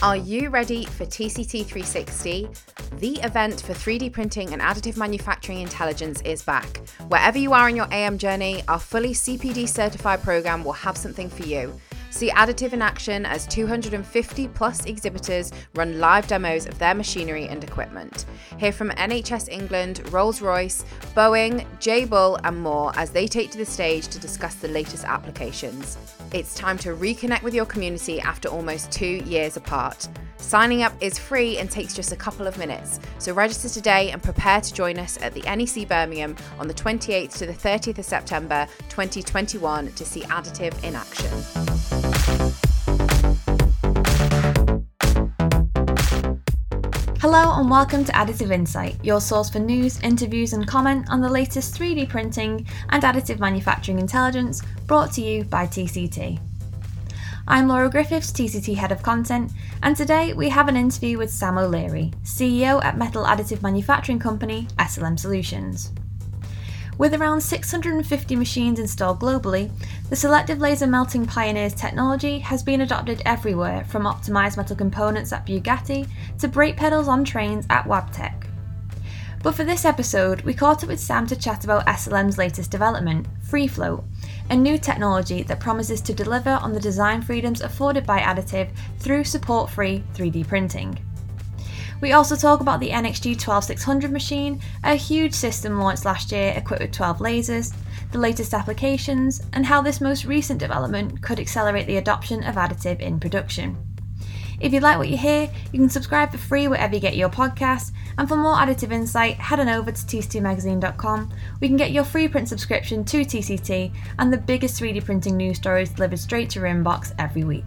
Are you ready for TCT 360? The event for 3D printing and additive manufacturing intelligence is back. Wherever you are in your AM journey, our fully CPD certified program will have something for you. See Additive in action as 250 plus exhibitors run live demos of their machinery and equipment. Hear from NHS England, Rolls Royce, Boeing, Jabil, and more as they take to the stage to discuss the latest applications. It's time to reconnect with your community after almost two years apart. Signing up is free and takes just a couple of minutes, so register today and prepare to join us at the NEC Birmingham on the 28th to the 30th of September 2021 to see Additive in action. Hello and welcome to Additive Insight, your source for news, interviews, and comment on the latest 3D printing and additive manufacturing intelligence brought to you by TCT. I'm Laura Griffiths, TCT Head of Content, and today we have an interview with Sam O'Leary, CEO at metal additive manufacturing company SLM Solutions. With around 650 machines installed globally, the selective laser melting pioneers technology has been adopted everywhere from optimized metal components at Bugatti to brake pedals on trains at Wabtec. But for this episode, we caught up with Sam to chat about SLM's latest development, FreeFloat, a new technology that promises to deliver on the design freedoms afforded by additive through support free 3D printing. We also talk about the NXG 12600 machine, a huge system launched last year equipped with 12 lasers, the latest applications, and how this most recent development could accelerate the adoption of additive in production. If you like what you hear, you can subscribe for free wherever you get your podcasts. And for more additive insight, head on over to tctmagazine.com. We can get your free print subscription to TCT and the biggest 3D printing news stories delivered straight to your inbox every week.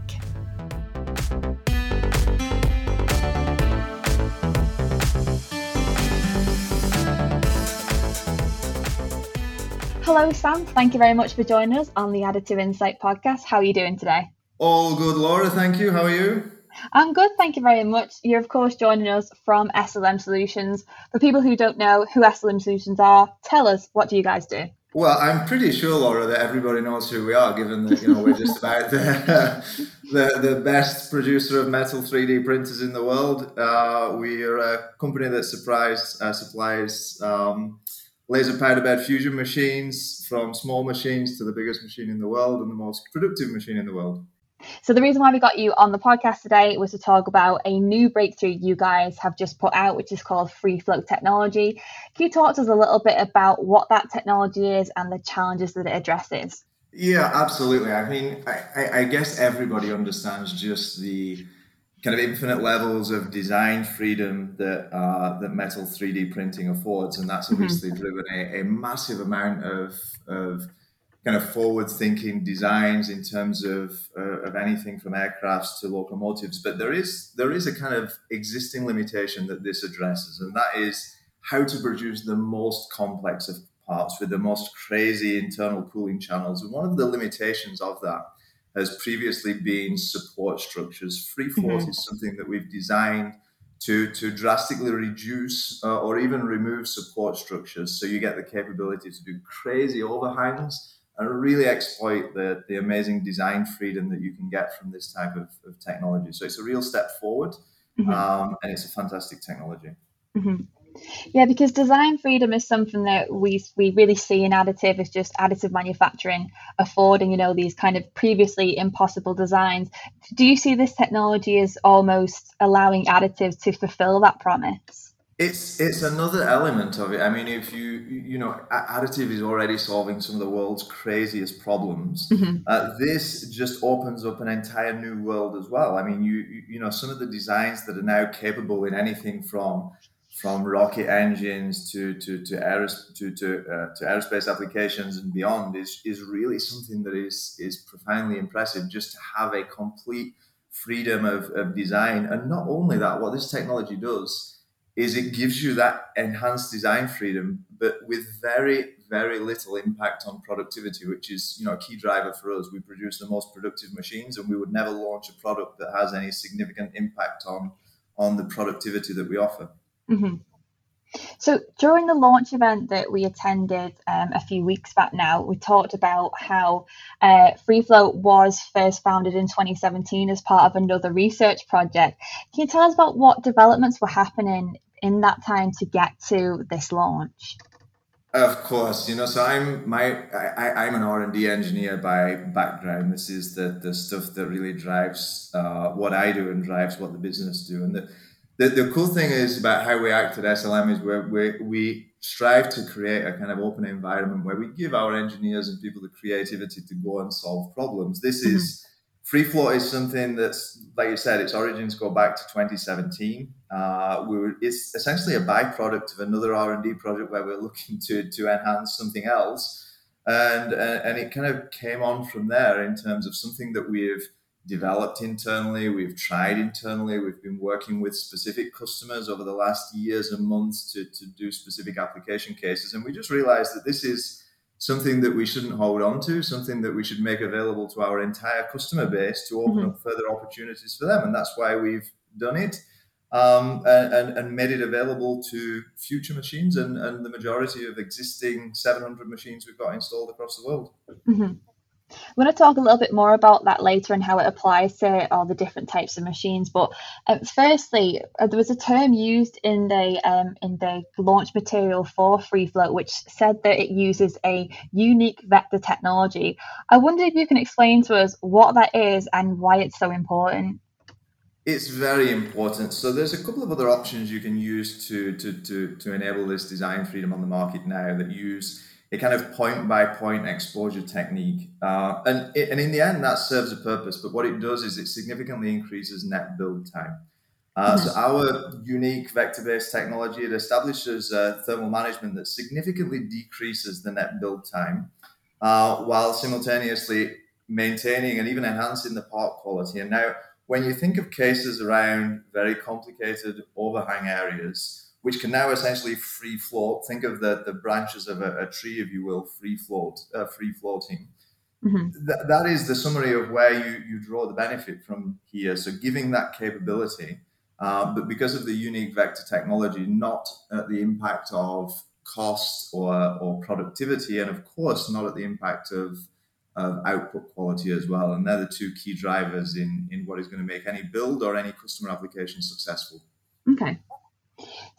Hello, Sam. Thank you very much for joining us on the Additive Insight podcast. How are you doing today? All good, Laura. Thank you. How are you? I'm good, thank you very much. You're, of course, joining us from SLM Solutions. For people who don't know who SLM Solutions are, tell us, what do you guys do? Well, I'm pretty sure, Laura, that everybody knows who we are, given that you know we're just about the, the, the best producer of metal 3D printers in the world. Uh, we are a company that supplies uh, supplies um, laser powder bed fusion machines, from small machines to the biggest machine in the world and the most productive machine in the world. So the reason why we got you on the podcast today was to talk about a new breakthrough you guys have just put out, which is called FreeFloat technology. Can you talk to us a little bit about what that technology is and the challenges that it addresses? Yeah, absolutely. I mean, I, I guess everybody understands just the kind of infinite levels of design freedom that uh, that metal 3D printing affords, and that's mm-hmm. obviously mm-hmm. driven a, a, massive amount of of kind of forward thinking designs in terms of uh, of anything from aircrafts to locomotives but there is there is a kind of existing limitation that this addresses and that is how to produce the most complex of parts with the most crazy internal cooling channels and one of the limitations of that has previously been support structures free float mm-hmm. is something that we've designed to, to drastically reduce uh, or even remove support structures so you get the capability to do crazy overhangs and really exploit the, the amazing design freedom that you can get from this type of, of technology. So it's a real step forward, mm-hmm. um, and it's a fantastic technology. Mm-hmm. Yeah, because design freedom is something that we we really see in additive is just additive manufacturing affording, you know, these kind of previously impossible designs. Do you see this technology as almost allowing additive to fulfill that promise? It's it's another element of it. I mean, if you you know, additive is already solving some of the world's craziest problems. Mm-hmm. Uh, this just opens up an entire new world as well. I mean, you you know, some of the designs that are now capable in anything from from rocket engines to to to, aeros- to, to, uh, to aerospace applications and beyond is is really something that is is profoundly impressive. Just to have a complete freedom of, of design, and not only that, what this technology does is it gives you that enhanced design freedom, but with very, very little impact on productivity, which is you know a key driver for us. We produce the most productive machines, and we would never launch a product that has any significant impact on on the productivity that we offer. Mm-hmm. So during the launch event that we attended um, a few weeks back now, we talked about how uh, FreeFloat was first founded in 2017 as part of another research project. Can you tell us about what developments were happening in that time to get to this launch? Of course, you know. So I'm my I, I'm an R and D engineer by background. This is the the stuff that really drives uh, what I do and drives what the business do. And the, the the cool thing is about how we act at SLM is where we we strive to create a kind of open environment where we give our engineers and people the creativity to go and solve problems. This mm-hmm. is Free float is something that's, like you said, its origins go back to 2017. Uh, we were, it's essentially a byproduct of another R&D project where we're looking to, to enhance something else. And, and it kind of came on from there in terms of something that we've developed internally, we've tried internally, we've been working with specific customers over the last years and months to, to do specific application cases. And we just realized that this is something that we shouldn't hold on to, something that we should make available to our entire customer base to open mm-hmm. up further opportunities for them. And that's why we've done it um, and, and, made it available to future machines and, and the majority of existing 700 machines we've got installed across the world. Mm-hmm. We're going to talk a little bit more about that later and how it applies to all the different types of machines. But um, firstly, uh, there was a term used in the um, in the launch material for FreeFloat, which said that it uses a unique vector technology. I wonder if you can explain to us what that is and why it's so important. It's very important. So there's a couple of other options you can use to to to, to enable this design freedom on the market now that use a kind of point by point exposure technique. Uh, and, it, and in the end, that serves a purpose. But what it does is it significantly increases net build time. Uh, so our unique vector-based technology it establishes uh, thermal management that significantly decreases the net build time, uh, while simultaneously maintaining and even enhancing the part quality. And now, when you think of cases around very complicated overhang areas, which can now essentially free float. Think of the, the branches of a, a tree, if you will, free float, uh, free floating. Mm-hmm. Th- that is the summary of where you, you draw the benefit from here. So giving that capability, uh, but because of the unique vector technology, not at the impact of cost or, or productivity, and of course not at the impact of, of output quality as well. And they're the two key drivers in, in what is going to make any build or any customer application successful. Okay.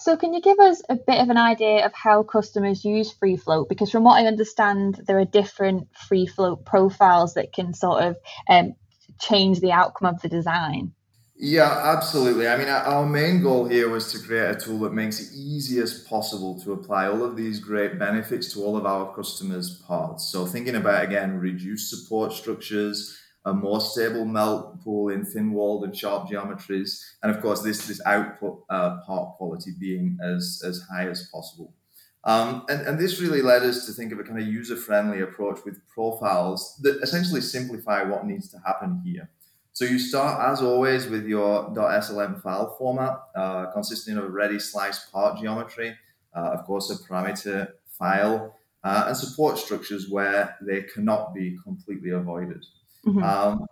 So, can you give us a bit of an idea of how customers use free float? Because from what I understand, there are different free float profiles that can sort of um, change the outcome of the design. Yeah, absolutely. I mean, our main goal here was to create a tool that makes it easy as possible to apply all of these great benefits to all of our customers' parts. So, thinking about again, reduced support structures, a more stable melt pool in thin walled and sharp geometries, and of course this this output uh, part quality being as as high as possible. Um, and, and this really led us to think of a kind of user friendly approach with profiles that essentially simplify what needs to happen here. So you start, as always, with your .slm file format, uh, consisting of a ready slice part geometry, uh, of course, a parameter file, uh, and support structures where they cannot be completely avoided. Mm-hmm. Um,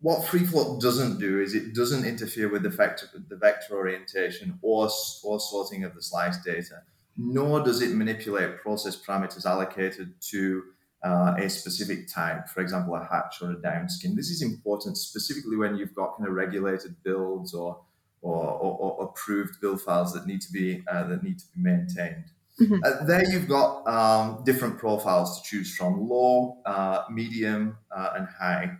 what FreeFloat doesn't do is it doesn't interfere with the vector, the vector orientation or, or sorting of the slice data, nor does it manipulate process parameters allocated to uh, a specific type, for example, a hatch or a downskin. This is important specifically when you've got kind of regulated builds or or, or, or approved build files that need to be uh, that need to be maintained. Mm-hmm. Uh, there you've got um, different profiles to choose from: low, uh, medium, uh, and high.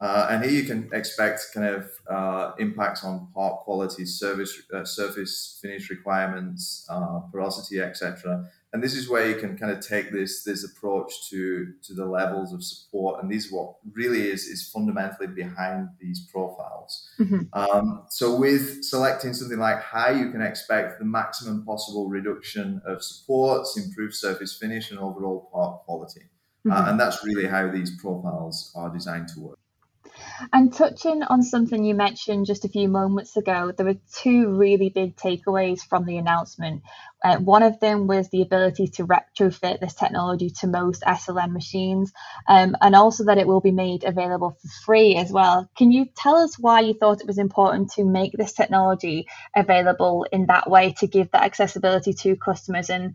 Uh, and here you can expect kind of uh, impacts on part quality, service, uh, surface finish requirements, porosity, etc and this is where you can kind of take this this approach to to the levels of support and these what really is is fundamentally behind these profiles mm-hmm. um, so with selecting something like high you can expect the maximum possible reduction of supports improved surface finish and overall part quality uh, mm-hmm. uh, and that's really how these profiles are designed to work And touching on something you mentioned just a few moments ago, there were two really big takeaways from the announcement. Uh, one of them was the ability to retrofit this technology to most SLM machines, um, and also that it will be made available for free as well. Can you tell us why you thought it was important to make this technology available in that way to give that accessibility to customers? And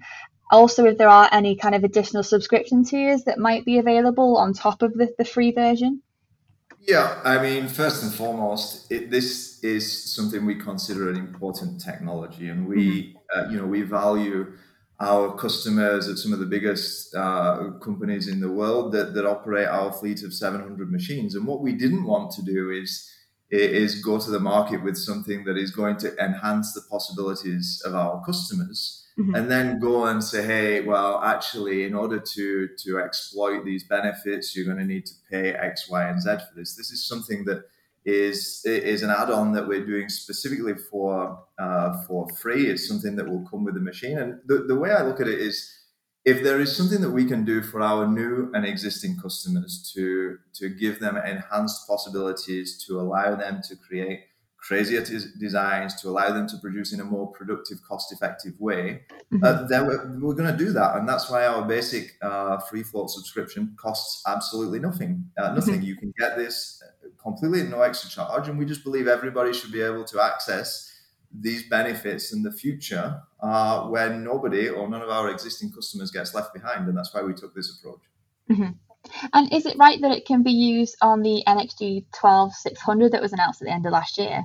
also, if there are any kind of additional subscription tiers that might be available on top of the, the free version? Yeah, I mean, first and foremost, it, this is something we consider an important technology, and we, mm-hmm. uh, you know, we value our customers at some of the biggest uh, companies in the world that, that operate our fleet of 700 machines. And what we didn't want to do is is go to the market with something that is going to enhance the possibilities of our customers mm-hmm. and then go and say, hey, well, actually, in order to to exploit these benefits, you're going to need to pay X, Y, and Z for this. This is something that is is an add-on that we're doing specifically for uh, for free. It's something that will come with the machine. And the, the way I look at it is, if there is something that we can do for our new and existing customers to to give them enhanced possibilities, to allow them to create crazier t- designs to allow them to produce in a more productive, cost effective way, mm-hmm. uh, then we're, we're going to do that. And that's why our basic uh, free float subscription costs absolutely nothing. Uh, nothing. Mm-hmm. You can get this completely at no extra charge. And we just believe everybody should be able to access these benefits in the future uh, when nobody or none of our existing customers gets left behind. And that's why we took this approach. Mm-hmm. And is it right that it can be used on the NXG 12600 that was announced at the end of last year?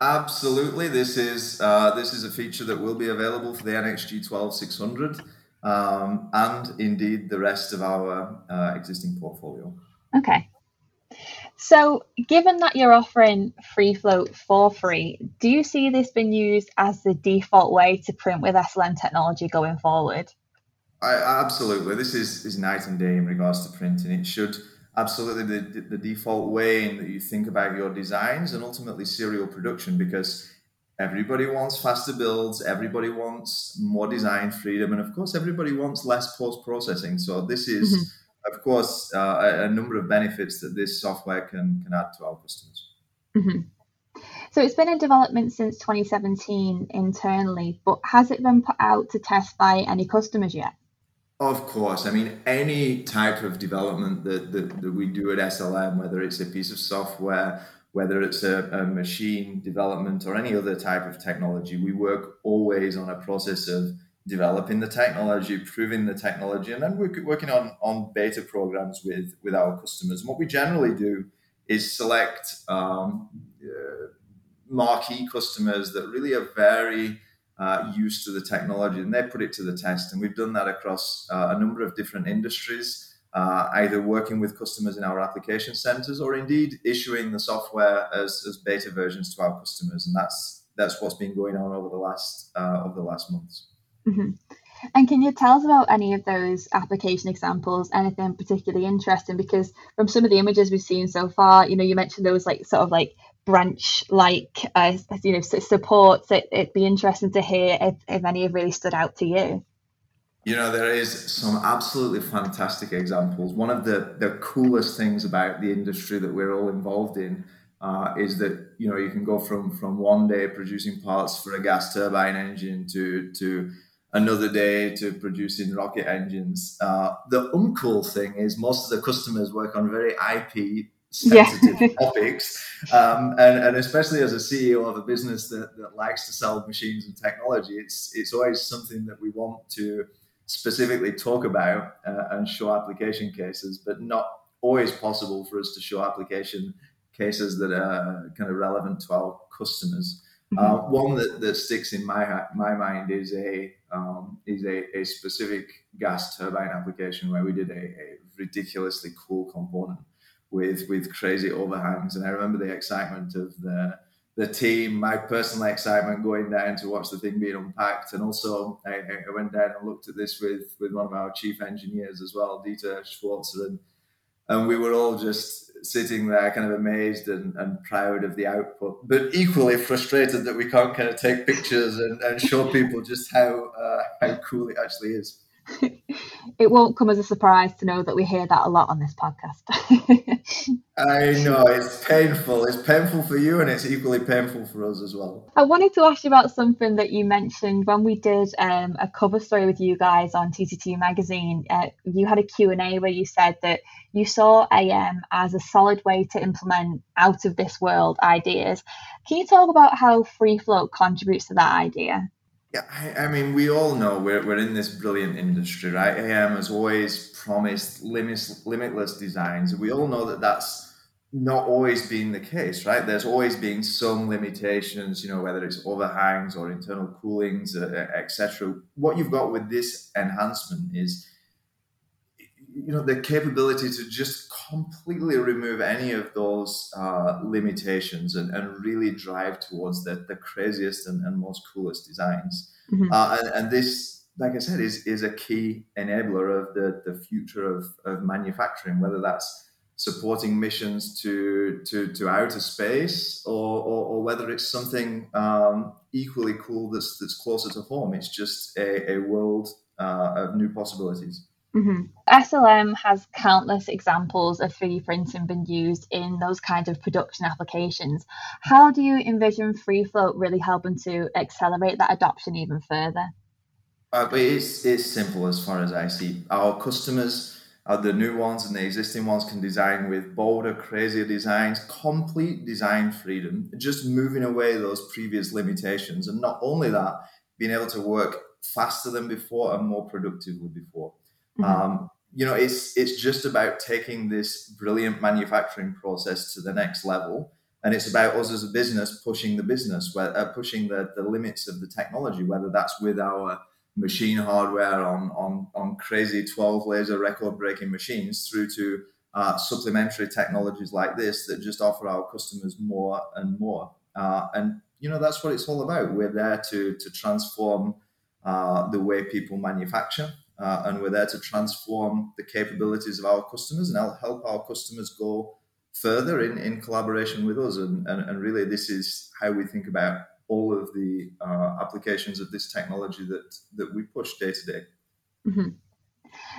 Absolutely, this is uh, this is a feature that will be available for the NXG 12600 um, and indeed the rest of our uh, existing portfolio. Okay. So, given that you're offering free float for free, do you see this being used as the default way to print with SLM technology going forward? I, absolutely. This is, is night and day in regards to printing. It should absolutely the, the default way in that you think about your designs and ultimately serial production because everybody wants faster builds, everybody wants more design freedom, and of course, everybody wants less post processing. So, this is, mm-hmm. of course, uh, a, a, number of benefits that this software can, can add to our customers. Mm-hmm. So it's been in development since 2017 internally, but has it been put out to test by any customers yet? Of course. I mean, any type of development that, that, that, we do at SLM, whether it's a piece of software, whether it's a, a, machine development or any other type of technology, we work always on a process of developing the technology, proving the technology, and then we're working on, on beta programs with, with our customers. And what we generally do is select um, uh, marquee customers that really are very uh, used to the technology and they put it to the test. And we've done that across uh, a number of different industries, uh, either working with customers in our application centers or indeed issuing the software as, as beta versions to our customers. And that's that's what's been going on over the last uh, over the last months. Mm-hmm. And can you tell us about any of those application examples? Anything particularly interesting? Because from some of the images we've seen so far, you know, you mentioned those like sort of like branch like uh, you know supports it, it'd be interesting to hear if, if any have really stood out to you you know there is some absolutely fantastic examples one of the the coolest things about the industry that we're all involved in uh, is that you know you can go from from one day producing parts for a gas turbine engine to to another day to producing rocket engines. Uh, the uncool thing is most of the customers work on very IP sensitive yeah. topics. Um, and, and especially as a CEO of a business that, that likes to sell machines and technology, it's, it's always something that we want to specifically talk about uh, and show application cases, but not always possible for us to show application cases that are kind of relevant to our customers. Mm-hmm. Uh, one that, that sticks in my my mind is a um, is a, a specific gas turbine application where we did a, a ridiculously cool component with with crazy overhangs. And I remember the excitement of the the team, my personal excitement going down to watch the thing being unpacked, and also I, I went down and looked at this with with one of our chief engineers as well, Dieter Schwarzer, and and we were all just sitting there kind of amazed and, and proud of the output, but equally frustrated that we can't kind of take pictures and, and show people just how uh, how cool it actually is. It won't come as a surprise to know that we hear that a lot on this podcast. I know it's painful. It's painful for you, and it's equally painful for us as well. I wanted to ask you about something that you mentioned when we did um, a cover story with you guys on TCT magazine. Uh, you had a Q and A where you said that you saw AM as a solid way to implement out of this world ideas. Can you talk about how free float contributes to that idea? Yeah, I, I, mean, we all know we're, we're in this brilliant industry, right? AM has always promised limitless, limitless designs. We all know that that's not always been the case, right? There's always been some limitations, you know, whether it's overhangs or internal coolings, uh, etc. What you've got with this enhancement is, you know, the capability to just completely remove any of those uh, limitations and, and really drive towards the, the craziest and, and most coolest designs. Mm-hmm. Uh, and, and, this, like I said, is, is a key enabler of the, the future of, of manufacturing, whether that's supporting missions to, to, to outer space or, or, or whether it's something um, equally cool that's, that's closer to home. It's just a, a world uh, of new possibilities. Mm-hmm. SLM has countless examples of 3D printing being used in those kinds of production applications. How do you envision free float really helping to accelerate that adoption even further? Uh, it's, it's simple as far as I see. Our customers, uh, the new ones and the existing ones, can design with bolder, crazier designs, complete design freedom, just moving away those previous limitations. And not only that, being able to work faster than before and more productively before. Mm-hmm. Um, you know, it's it's just about taking this brilliant manufacturing process to the next level, and it's about us as a business pushing the business, where, uh, pushing the, the limits of the technology, whether that's with our machine hardware on on on crazy 12 laser record breaking machines through to uh, supplementary technologies like this that just offer our customers more and more. Uh, and you know that's what it's all about. We're there to to transform uh, the way people manufacture uh, and we're there to transform the capabilities of our customers and help our customers go further in, in collaboration with us. And, and, and really, this is how we think about all of the uh, applications of this technology that, that we push day to day.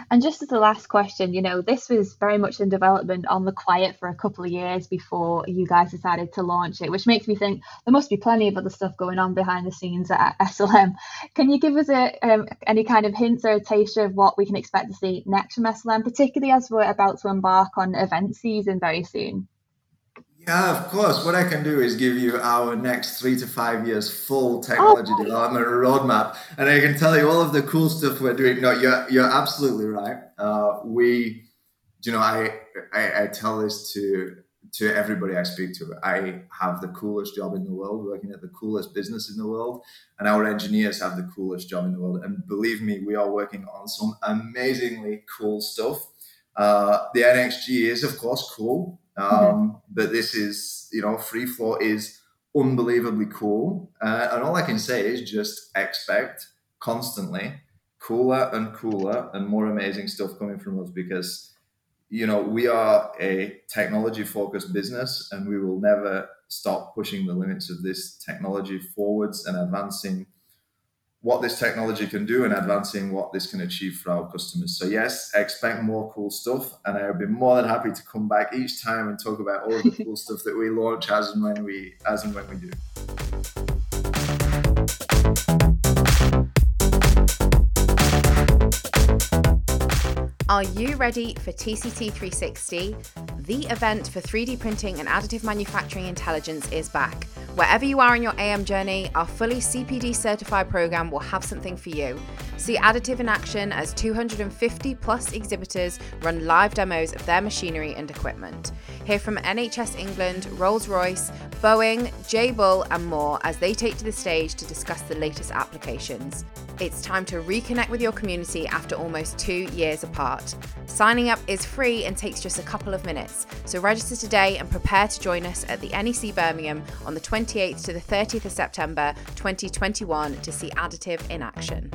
And just as the last question, you know, this was very much in development on the quiet for a couple of years before you guys decided to launch it, which makes me think there must be plenty of other stuff going on behind the scenes at SLM. Can you give us a, um, any kind of hints or a taste of what we can expect to see next from SLM, particularly as we're about to embark on event season very soon? Yeah, of course. What I can do is give you our next three to five years full technology oh. development roadmap, and I can tell you all of the cool stuff we're doing. No, you're you're absolutely right. Uh, we, you know, I, I I tell this to to everybody I speak to. I have the coolest job in the world, working at the coolest business in the world, and our engineers have the coolest job in the world. And believe me, we are working on some amazingly cool stuff. Uh, the NXG is, of course, cool. Um, mm-hmm. But this is, you know, FreeFloat is unbelievably cool. Uh, and all I can say is just expect constantly cooler and cooler and more amazing stuff coming from us because, you know, we are a technology focused business and we will never stop pushing the limits of this technology forwards and advancing what this technology can do and advancing what this can achieve for our customers. So yes, expect more cool stuff, and I'll be more than happy to come back each time and talk about all of the cool stuff that we launch as and when we as and when we do. Are you ready for TCT 360? The event for 3D printing and additive manufacturing intelligence is back. Wherever you are in your AM journey, our fully CPD certified program will have something for you. See additive in action as 250 plus exhibitors run live demos of their machinery and equipment. Hear from NHS England, Rolls Royce, Boeing, Jabil, and more as they take to the stage to discuss the latest applications. It's time to reconnect with your community after almost two years apart. Signing up is free and takes just a couple of minutes, so register today and prepare to join us at the NEC Birmingham on the 28th to the 30th of September 2021 to see Additive in action.